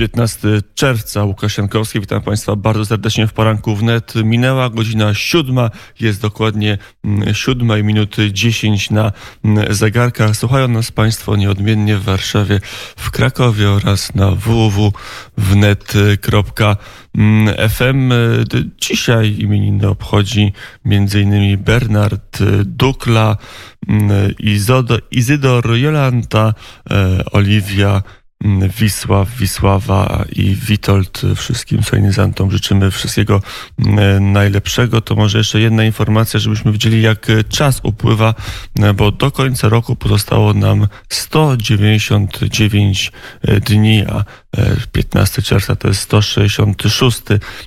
15 czerwca. Łukasz Jankowski, witam Państwa bardzo serdecznie w poranku wnet. Minęła godzina siódma, jest dokładnie mm, siódma i minuty 10 na mm, zegarkach. Słuchają nas Państwo nieodmiennie w Warszawie, w Krakowie oraz na www.wnet.fm. Dzisiaj imieniny obchodzi m.in. Bernard Dukla, mm, Izydor Jolanta, e, Oliwia Wisław, Wisława i Witold. Wszystkim solenizantom życzymy wszystkiego mm, najlepszego. To może jeszcze jedna informacja, żebyśmy widzieli, jak czas upływa, bo do końca roku pozostało nam 199 dni, a 15 czerwca to jest 166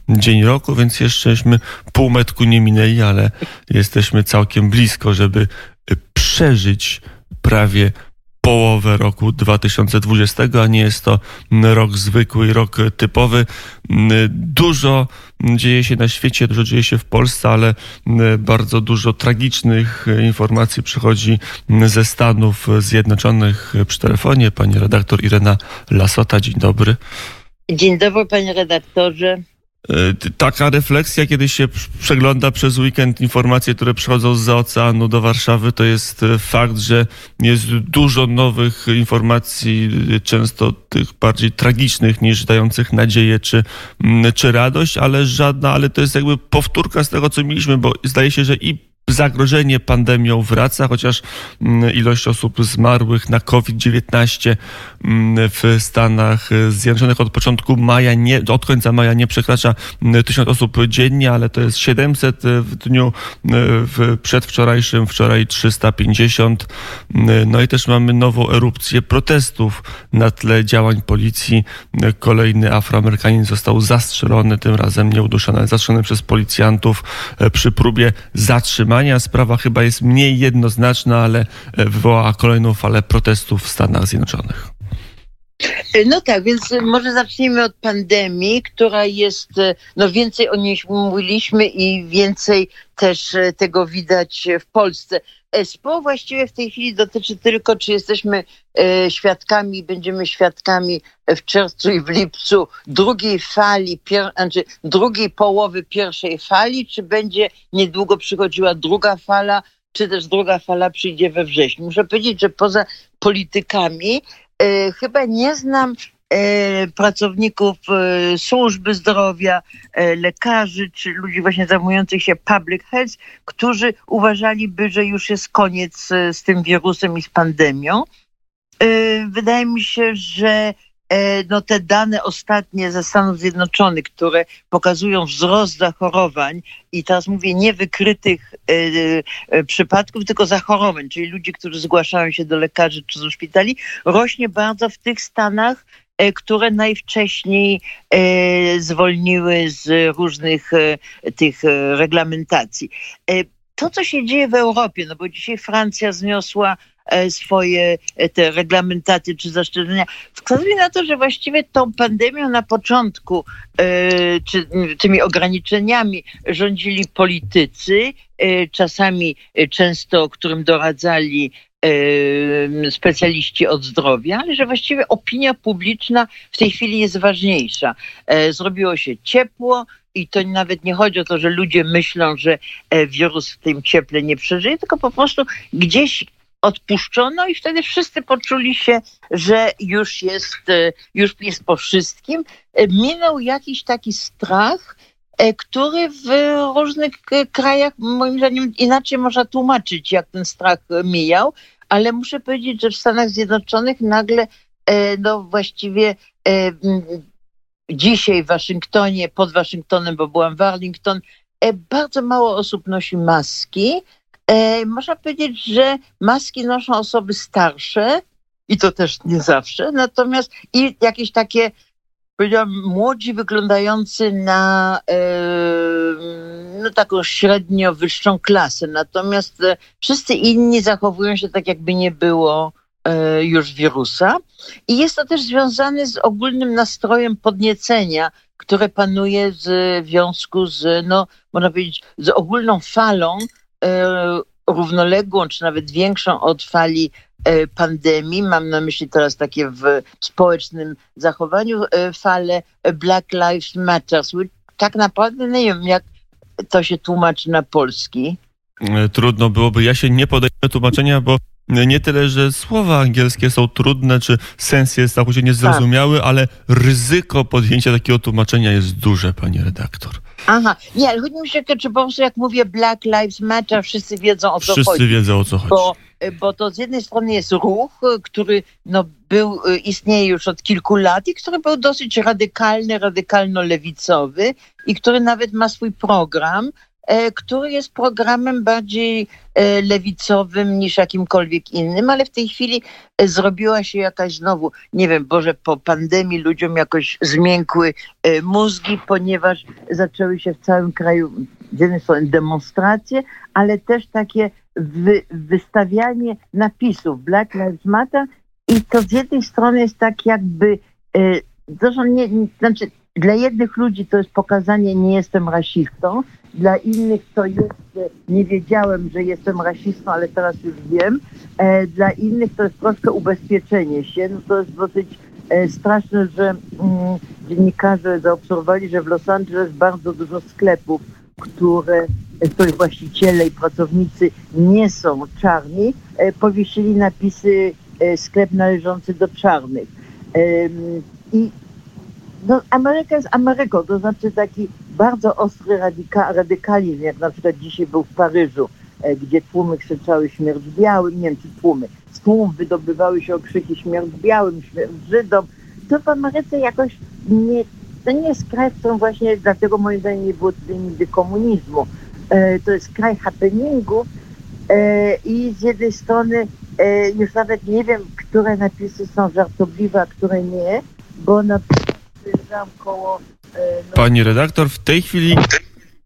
dzień roku, więc jeszcześmy półmetku nie minęli, ale jesteśmy całkiem blisko, żeby przeżyć prawie połowę roku 2020, a nie jest to rok zwykły, rok typowy. Dużo dzieje się na świecie, dużo dzieje się w Polsce, ale bardzo dużo tragicznych informacji przychodzi ze Stanów Zjednoczonych przy telefonie. Pani redaktor Irena Lasota, dzień dobry. Dzień dobry, panie redaktorze. E, taka refleksja, kiedy się przegląda przez weekend informacje, które przychodzą z oceanu do Warszawy, to jest e, fakt, że jest dużo nowych informacji, e, często tych bardziej tragicznych niż dających nadzieję czy, czy radość, ale żadna, ale to jest jakby powtórka z tego, co mieliśmy, bo zdaje się, że i zagrożenie pandemią wraca, chociaż mm, ilość osób zmarłych na COVID-19 mm, w Stanach Zjednoczonych od początku maja, nie, od końca maja nie przekracza mm, tysiąc osób dziennie, ale to jest 700 w dniu w przedwczorajszym, wczoraj 350. No i też mamy nową erupcję protestów na tle działań policji. Kolejny Afroamerykanin został zastrzelony, tym razem nieuduszony, zastrzelony przez policjantów przy próbie zatrzymania Sprawa chyba jest mniej jednoznaczna, ale wywołała kolejną falę protestów w Stanach Zjednoczonych. No tak, więc może zacznijmy od pandemii, która jest, e, no więcej o niej mówiliśmy i więcej też e, tego widać w Polsce. SPO właściwie w tej chwili dotyczy tylko, czy jesteśmy świadkami, będziemy świadkami w czerwcu i w lipcu drugiej fali, pier, znaczy drugiej połowy pierwszej fali, czy będzie niedługo przychodziła druga fala, czy też druga fala przyjdzie we wrześniu. Muszę powiedzieć, że poza politykami e, chyba nie znam e, pracowników e, służby zdrowia, e, lekarzy czy ludzi właśnie zajmujących się public health, którzy uważaliby, że już jest koniec e, z tym wirusem i z pandemią. E, wydaje mi się, że E, no te dane ostatnie ze Stanów Zjednoczonych, które pokazują wzrost zachorowań i teraz mówię nie wykrytych e, e, przypadków, tylko zachorowań, czyli ludzi, którzy zgłaszają się do lekarzy czy do szpitali, rośnie bardzo w tych stanach, które najwcześniej zwolniły z różnych tych reglamentacji. To, co się dzieje w Europie, no bo dzisiaj Francja zniosła E, swoje e, te reglamentaty czy zastrzeżenia, wskazuje na to, że właściwie tą pandemią na początku, e, czy tymi ograniczeniami rządzili politycy, czasami często, którym doradzali specjaliści od zdrowia, ale że właściwie opinia publiczna w tej chwili jest ważniejsza. Zrobiło się ciepło, i to nawet nie chodzi o to, że ludzie myślą, że wirus w tym cieple nie przeżyje, tylko po prostu gdzieś odpuszczono i wtedy wszyscy poczuli się, że już jest, e, już jest po wszystkim. E, minął jakiś taki strach, e, który w różnych krajach, moim zdaniem, inaczej można tłumaczyć, jak ten strach mijał, ale muszę powiedzieć, że w Stanach Zjednoczonych nagle, no właściwie dzisiaj w Waszyngtonie, pod Waszyngtonem, bo byłam w Arlington, bardzo mało osób nosi maski, można powiedzieć, że maski noszą osoby starsze i to też nie zawsze, natomiast i jakieś takie powiedziałam, młodzi wyglądający na e, no, taką średnio wyższą klasę. Natomiast e, wszyscy inni zachowują się tak, jakby nie było e, już wirusa. I jest to też związane z ogólnym nastrojem podniecenia, które panuje w związku z, no, można powiedzieć, z ogólną falą E, równoległą, czy nawet większą od fali e, pandemii, mam na myśli teraz takie w społecznym zachowaniu e, falę Black Lives Matter. Tak naprawdę nie wiem, jak to się tłumaczy na polski. E, trudno byłoby. Ja się nie podejmę tłumaczenia, bo nie tyle, że słowa angielskie są trudne, czy sens jest całkowicie niezrozumiały, tak. ale ryzyko podjęcia takiego tłumaczenia jest duże, pani redaktor. Aha, nie, ale chodzi mi się, czy po prostu jak mówię Black Lives Matter, wszyscy wiedzą o co wszyscy chodzi. Wszyscy wiedzą o co chodzi. Bo, bo to z jednej strony jest ruch, który no, był, istnieje już od kilku lat i który był dosyć radykalny, radykalno-lewicowy i który nawet ma swój program, E, który jest programem bardziej e, lewicowym niż jakimkolwiek innym, ale w tej chwili e, zrobiła się jakaś znowu, nie wiem, Boże, po pandemii ludziom jakoś zmiękły mózgi, ponieważ zaczęły się w całym kraju z jednej strony demonstracje, ale też takie wy, wystawianie napisów Black Lives Matter. I to z jednej strony jest tak jakby, zresztą nie, znaczy dla jednych ludzi to jest pokazanie nie jestem rasistą, dla innych to jest, nie wiedziałem, że jestem rasistą, ale teraz już wiem. E, dla innych to jest troszkę ubezpieczenie się. No to jest dosyć e, straszne, że mm, dziennikarze zaobserwowali, że w Los Angeles bardzo dużo sklepów, które, których właściciele i pracownicy nie są czarni, e, powiesili napisy sklep należący do czarnych. I no, Ameryka jest Ameryką, to znaczy taki bardzo ostry radyka, radykalizm, jak na przykład dzisiaj był w Paryżu, e, gdzie tłumy krzyczały śmierć białym, nie wiem czy tłumy, z tłum wydobywały się okrzyki śmierć białym, śmierć Żydom. To w Ameryce jakoś nie, to nie jest kraj, w którym właśnie, dlatego moim zdaniem nie było tutaj nigdy komunizmu. E, to jest kraj happeningu e, i z jednej strony już nawet nie wiem, które napisy są żartobliwe, a które nie, bo na przykład koło... No... Pani redaktor, w tej chwili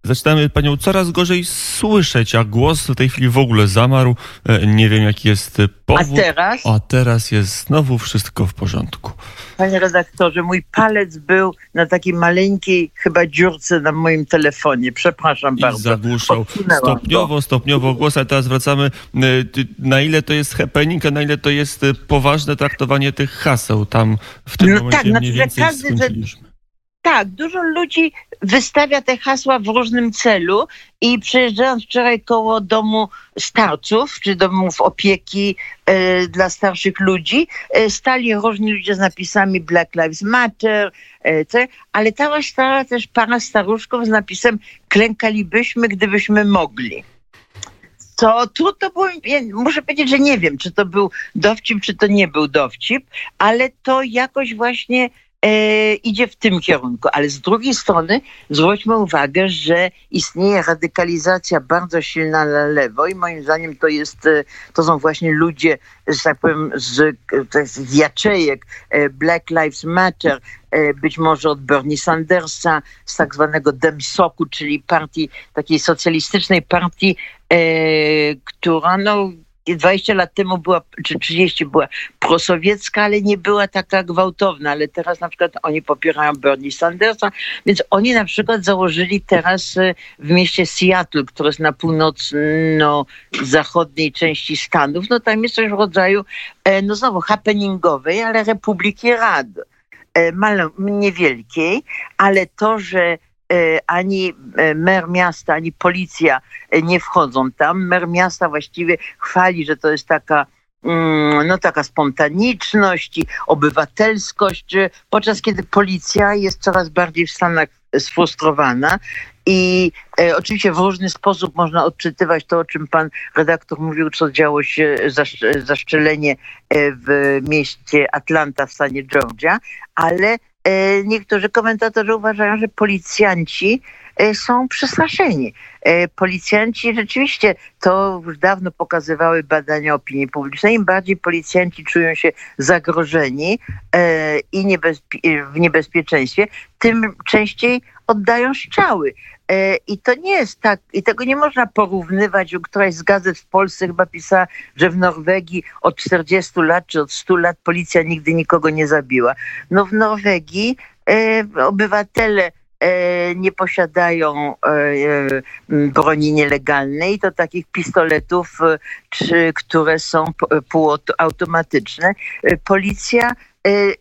zaczynamy panią coraz gorzej słyszeć, a głos w tej chwili w ogóle zamarł. E, nie wiem, jaki jest powód. A teraz? A teraz jest znowu wszystko w porządku. Panie redaktorze, mój palec był na takiej maleńkiej chyba dziurce na moim telefonie. Przepraszam I bardzo. zagłuszał stopniowo, stopniowo głos, ale teraz wracamy. E, na ile to jest happening, a na ile to jest poważne traktowanie tych haseł tam w tym no momencie tak, mniej znaczy, więcej każdy, skończyliśmy. Tak, dużo ludzi wystawia te hasła w różnym celu i przejeżdżając wczoraj koło domu starców, czy domów opieki e, dla starszych ludzi, e, stali różni ludzie z napisami Black Lives Matter, e, ale cała stała też para staruszków z napisem klękalibyśmy, gdybyśmy mogli to trudno było, ja muszę powiedzieć, że nie wiem, czy to był dowcip, czy to nie był dowcip, ale to jakoś właśnie e, idzie w tym kierunku. Ale z drugiej strony zwróćmy uwagę, że istnieje radykalizacja bardzo silna na lewo i moim zdaniem to jest, e, to są właśnie ludzie, że tak powiem, z, z jaczejek e, Black Lives Matter, e, być może od Bernie Sandersa, z tak zwanego Demsoku, czyli partii, takiej socjalistycznej partii, e, która no, 20 lat temu była, czy 30 była prosowiecka, ale nie była taka gwałtowna, ale teraz na przykład oni popierają Bernie Sandersa, więc oni na przykład założyli teraz e, w mieście Seattle, które jest na północno-zachodniej części Stanów, no tam jest coś w rodzaju, e, no znowu happeningowej, ale Republiki Rad e, niewielkiej, ale to, że ani e, mer miasta, ani policja e, nie wchodzą tam. Mer miasta właściwie chwali, że to jest taka mm, no taka spontaniczność i obywatelskość, podczas kiedy policja jest coraz bardziej w Stanach sfrustrowana i e, oczywiście w różny sposób można odczytywać to, o czym pan redaktor mówił, co działo się, zaszczelenie w mieście Atlanta w stanie Georgia, ale E, niektórzy komentatorzy uważają, że policjanci e, są przestraszeni. E, policjanci rzeczywiście, to już dawno pokazywały badania opinii publicznej, im bardziej policjanci czują się zagrożeni i w niebezpieczeństwie, tym częściej oddają strzały. E, I to nie jest tak, i tego nie można porównywać. Któraś z gazet w Polsce chyba pisała, że w Norwegii od 40 lat czy od 100 lat policja nigdy nikogo nie zabiła. No w Norwegii e, obywatele nie posiadają broni nielegalnej, to takich pistoletów, czy, które są półautomatyczne. Policja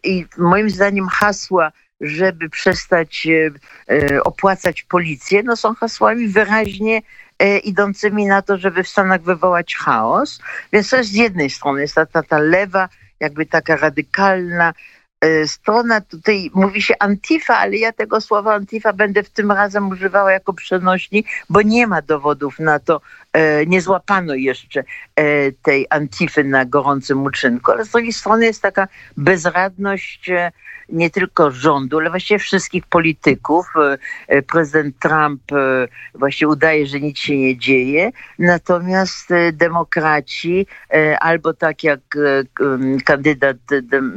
i moim zdaniem hasła żeby przestać opłacać policję, no są hasłami wyraźnie idącymi na to, żeby w Stanach wywołać chaos. Więc to jest z jednej strony, jest ta, ta, ta lewa, jakby taka radykalna, E, strona, tutaj mówi się Antifa, ale ja tego słowa Antifa będę w tym razem używała jako przenośni, bo nie ma dowodów na to, e, nie złapano jeszcze e, tej Antify na gorącym uczynku, ale z drugiej strony jest taka bezradność nie tylko rządu, ale właściwie wszystkich polityków. Prezydent Trump właśnie udaje, że nic się nie dzieje, natomiast demokraci albo tak jak kandydat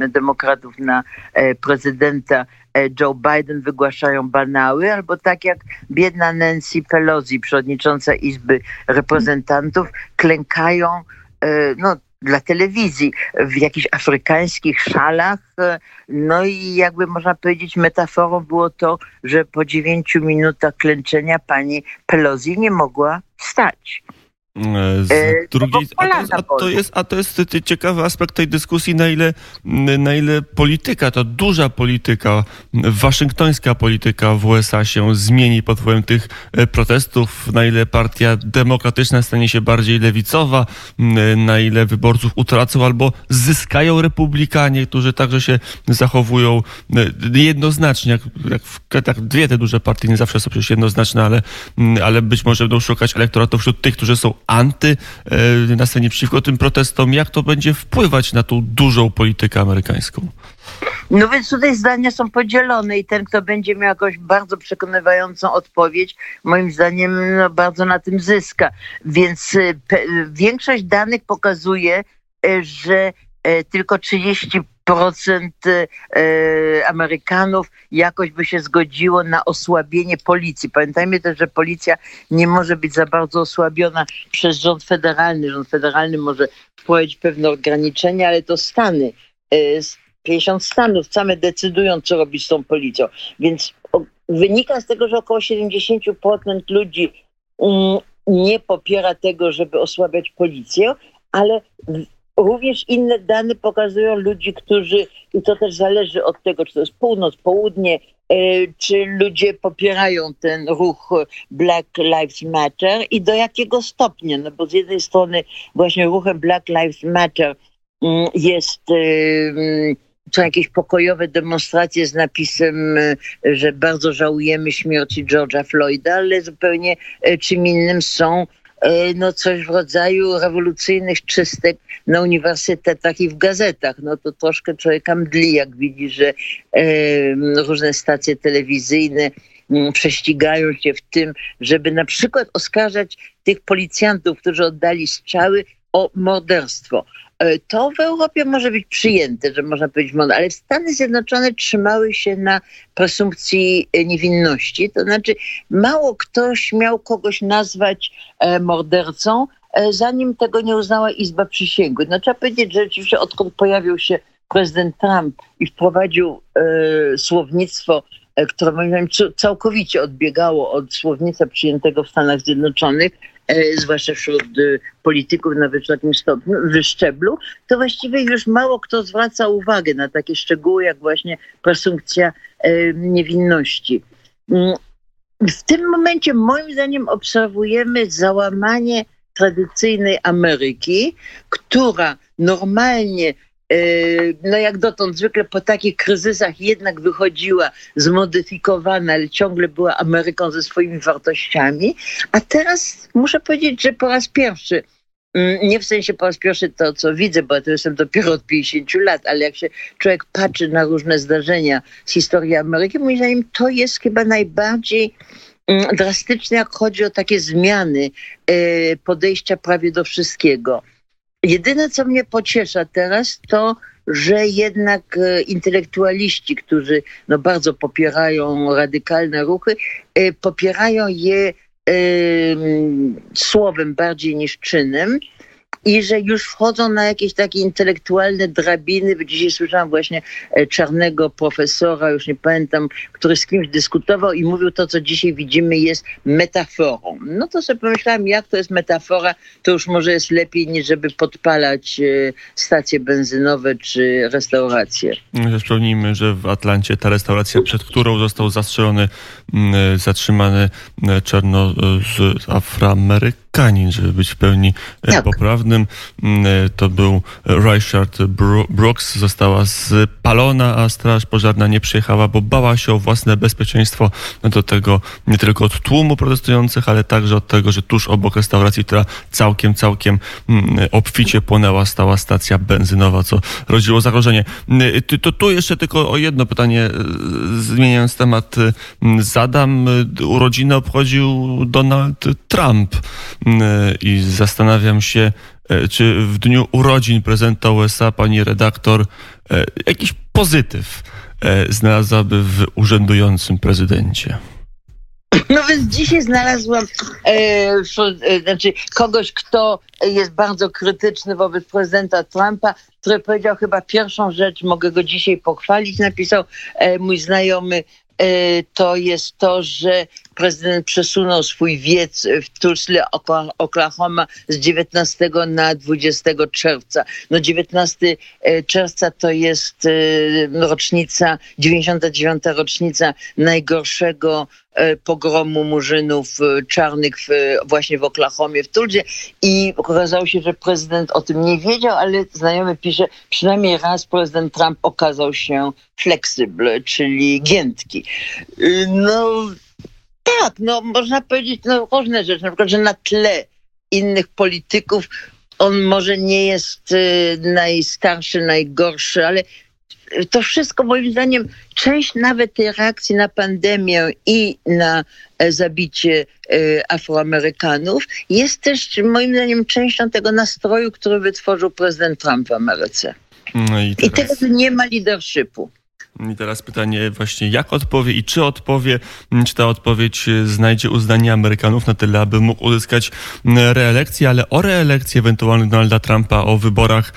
demokratów na E, prezydenta e, Joe Biden wygłaszają banały, albo tak jak biedna Nancy Pelosi, przewodnicząca Izby Reprezentantów, klękają e, no, dla telewizji w jakichś afrykańskich szalach. No i jakby można powiedzieć, metaforą było to, że po dziewięciu minutach klęczenia pani Pelosi nie mogła wstać. E, z e, drugiej, a to, jest, a, to jest, a to jest ciekawy aspekt tej dyskusji, na ile, na ile polityka, ta duża polityka, waszyngtońska polityka w USA się zmieni pod wpływem tych e, protestów, na ile partia demokratyczna stanie się bardziej lewicowa, na ile wyborców utracą albo zyskają republikanie, którzy także się zachowują jednoznacznie, jak, jak, jak dwie te duże partie nie zawsze są przecież jednoznaczne, ale, ale być może będą szukać elektoratu wśród tych, którzy są anty e, na scenie przeciwko tym protestom. Jak to będzie wpływać na tą dużą politykę amerykańską? No więc tutaj zdania są podzielone i ten, kto będzie miał jakąś bardzo przekonywającą odpowiedź, moim zdaniem no, bardzo na tym zyska. Więc e, większość danych pokazuje, e, że tylko 30 procent e, Amerykanów jakoś by się zgodziło na osłabienie policji. Pamiętajmy też, że policja nie może być za bardzo osłabiona przez rząd federalny. Rząd federalny może wprowadzić pewne ograniczenia, ale to Stany, 50 e, stanów same decydują, co robić z tą policją. Więc wynika z tego, że około 70% ludzi mm, nie popiera tego, żeby osłabiać policję, ale Również inne dane pokazują ludzi, którzy, i to też zależy od tego, czy to jest północ, południe, e, czy ludzie popierają ten ruch Black Lives Matter i do jakiego stopnia. No bo z jednej strony właśnie ruchem Black Lives Matter mm, jest e, mm, są jakieś pokojowe demonstracje z napisem, e, że bardzo żałujemy śmierci George'a Floyda, ale zupełnie czym innym są no coś w rodzaju rewolucyjnych czystek na uniwersytetach i w gazetach. No to troszkę człowieka mdli, jak widzi, że e, różne stacje telewizyjne mm, prześcigają się w tym, żeby na przykład oskarżać tych policjantów, którzy oddali strzały o morderstwo. E, to w Europie może być przyjęte, że można powiedzieć, ale Stany Zjednoczone trzymały się na presumpcji e, niewinności. To znaczy, mało kto śmiał kogoś nazwać e, mordercą, zanim tego nie uznała Izba Przysięgłych. No trzeba powiedzieć, że rzeczywiście odkąd pojawił się prezydent Trump i wprowadził e, słownictwo, e, które moim zdaniem całkowicie odbiegało od słownictwa przyjętego w Stanach Zjednoczonych, zwłaszcza wśród e, polityków na wysokim stopniu, wyszczeblu, to właściwie już mało kto zwraca uwagę na takie szczegóły, jak właśnie presumpcja e, niewinności. Mm, w tym momencie, moim zdaniem, obserwujemy załamanie tradycyjnej Ameryki, która normalnie no jak dotąd zwykle po takich kryzysach jednak wychodziła zmodyfikowana, ale ciągle była Ameryką ze swoimi wartościami, a teraz muszę powiedzieć, że po raz pierwszy mm, nie w sensie po raz pierwszy to, co widzę, bo ja to jestem dopiero od 50 lat, ale jak się człowiek patrzy na różne zdarzenia z historii Ameryki, moim zdaniem to jest chyba najbardziej mm, drastyczne, jak chodzi o takie zmiany yy, podejścia prawie do wszystkiego. Jedyne, co mnie pociesza teraz, to że jednak e, intelektualiści, którzy no, bardzo popierają radykalne ruchy, e, popierają je słowem bardziej niż czynem. I że już wchodzą na jakieś takie intelektualne drabiny. Dzisiaj słyszałam właśnie e, czarnego profesora, już nie pamiętam, który z kimś dyskutował i mówił to, co dzisiaj widzimy jest metaforą. No to sobie pomyślałam, jak to jest metafora, to już może jest lepiej niż żeby podpalać e, stacje benzynowe czy restauracje. Przypomnijmy, że w Atlancie ta restauracja, przed którą został zastrzelony, zatrzymany czarno z Afroamerykanin, Kanin, żeby być w pełni e, tak. poprawnym. Mm, e, to był Richard Brooks, została spalona, a straż pożarna nie przyjechała, bo bała się o własne bezpieczeństwo do tego nie tylko od tłumu protestujących, ale także od tego, że tuż obok restauracji, która całkiem, całkiem mm, obficie płonęła, stała stacja benzynowa, co rodziło zagrożenie. Mm, to tu jeszcze tylko o jedno pytanie, e, zmieniając temat, zadam. Urodziny obchodził Donald Trump. E, i zastanawiam się, e, czy w dniu urodzin prezydenta USA pani redaktor e, jakiś pozytyw znalazłaby w urzędującym prezydencie. No więc dzisiaj znalazłam e, e, znaczy kogoś, kto jest bardzo krytyczny wobec prezydenta Trumpa, który powiedział chyba pierwszą rzecz, mogę go dzisiaj pochwalić, napisał e, mój znajomy E, to jest to, że prezydent przesunął swój wiec w Tulsa, Oklahoma z 19 na 20 czerwca. No 19 e, czerwca to jest e, rocznica, 99. rocznica najgorszego pogromu murzynów czarnych w, właśnie w Oklahomie, w Tulsie i okazało się, że prezydent o tym nie wiedział, ale znajomy pisze, przynajmniej raz prezydent Trump okazał się fleksybl, czyli giętki. No tak, no można powiedzieć no, różne rzeczy, na przykład, że na tle innych polityków on może nie jest y, najstarszy, najgorszy, ale to wszystko moim zdaniem, część nawet tej reakcji na pandemię i na e, zabicie e, Afroamerykanów jest też moim zdaniem częścią tego nastroju, który wytworzył prezydent Trump w Ameryce. No i, teraz... I tego nie ma leadershipu. I teraz pytanie właśnie, jak odpowie i czy odpowie, czy ta odpowiedź znajdzie uznanie Amerykanów na tyle, aby mógł uzyskać reelekcję, ale o reelekcji ewentualnie Donalda Trumpa, o wyborach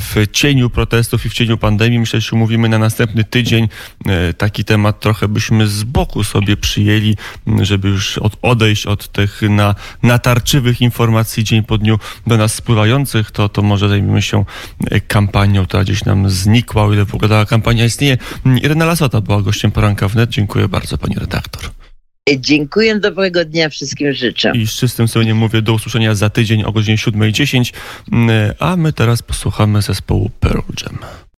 w cieniu protestów i w cieniu pandemii, myślę, że mówimy na następny tydzień. E, taki temat trochę byśmy z boku sobie przyjęli, żeby już od, odejść od tych na, natarczywych informacji dzień po dniu do nas spływających, to, to może zajmiemy się e, kampanią, która gdzieś nam znikła, o ile w ogóle ta kampania istnieje. Irena Lasota była gościem poranka wnet. Dziękuję bardzo, pani redaktor. Dziękuję, dobrego dnia wszystkim życzę. I z czystym sumieniem mówię do usłyszenia za tydzień o godzinie 7.10, a my teraz posłuchamy zespołu Pearl Jam.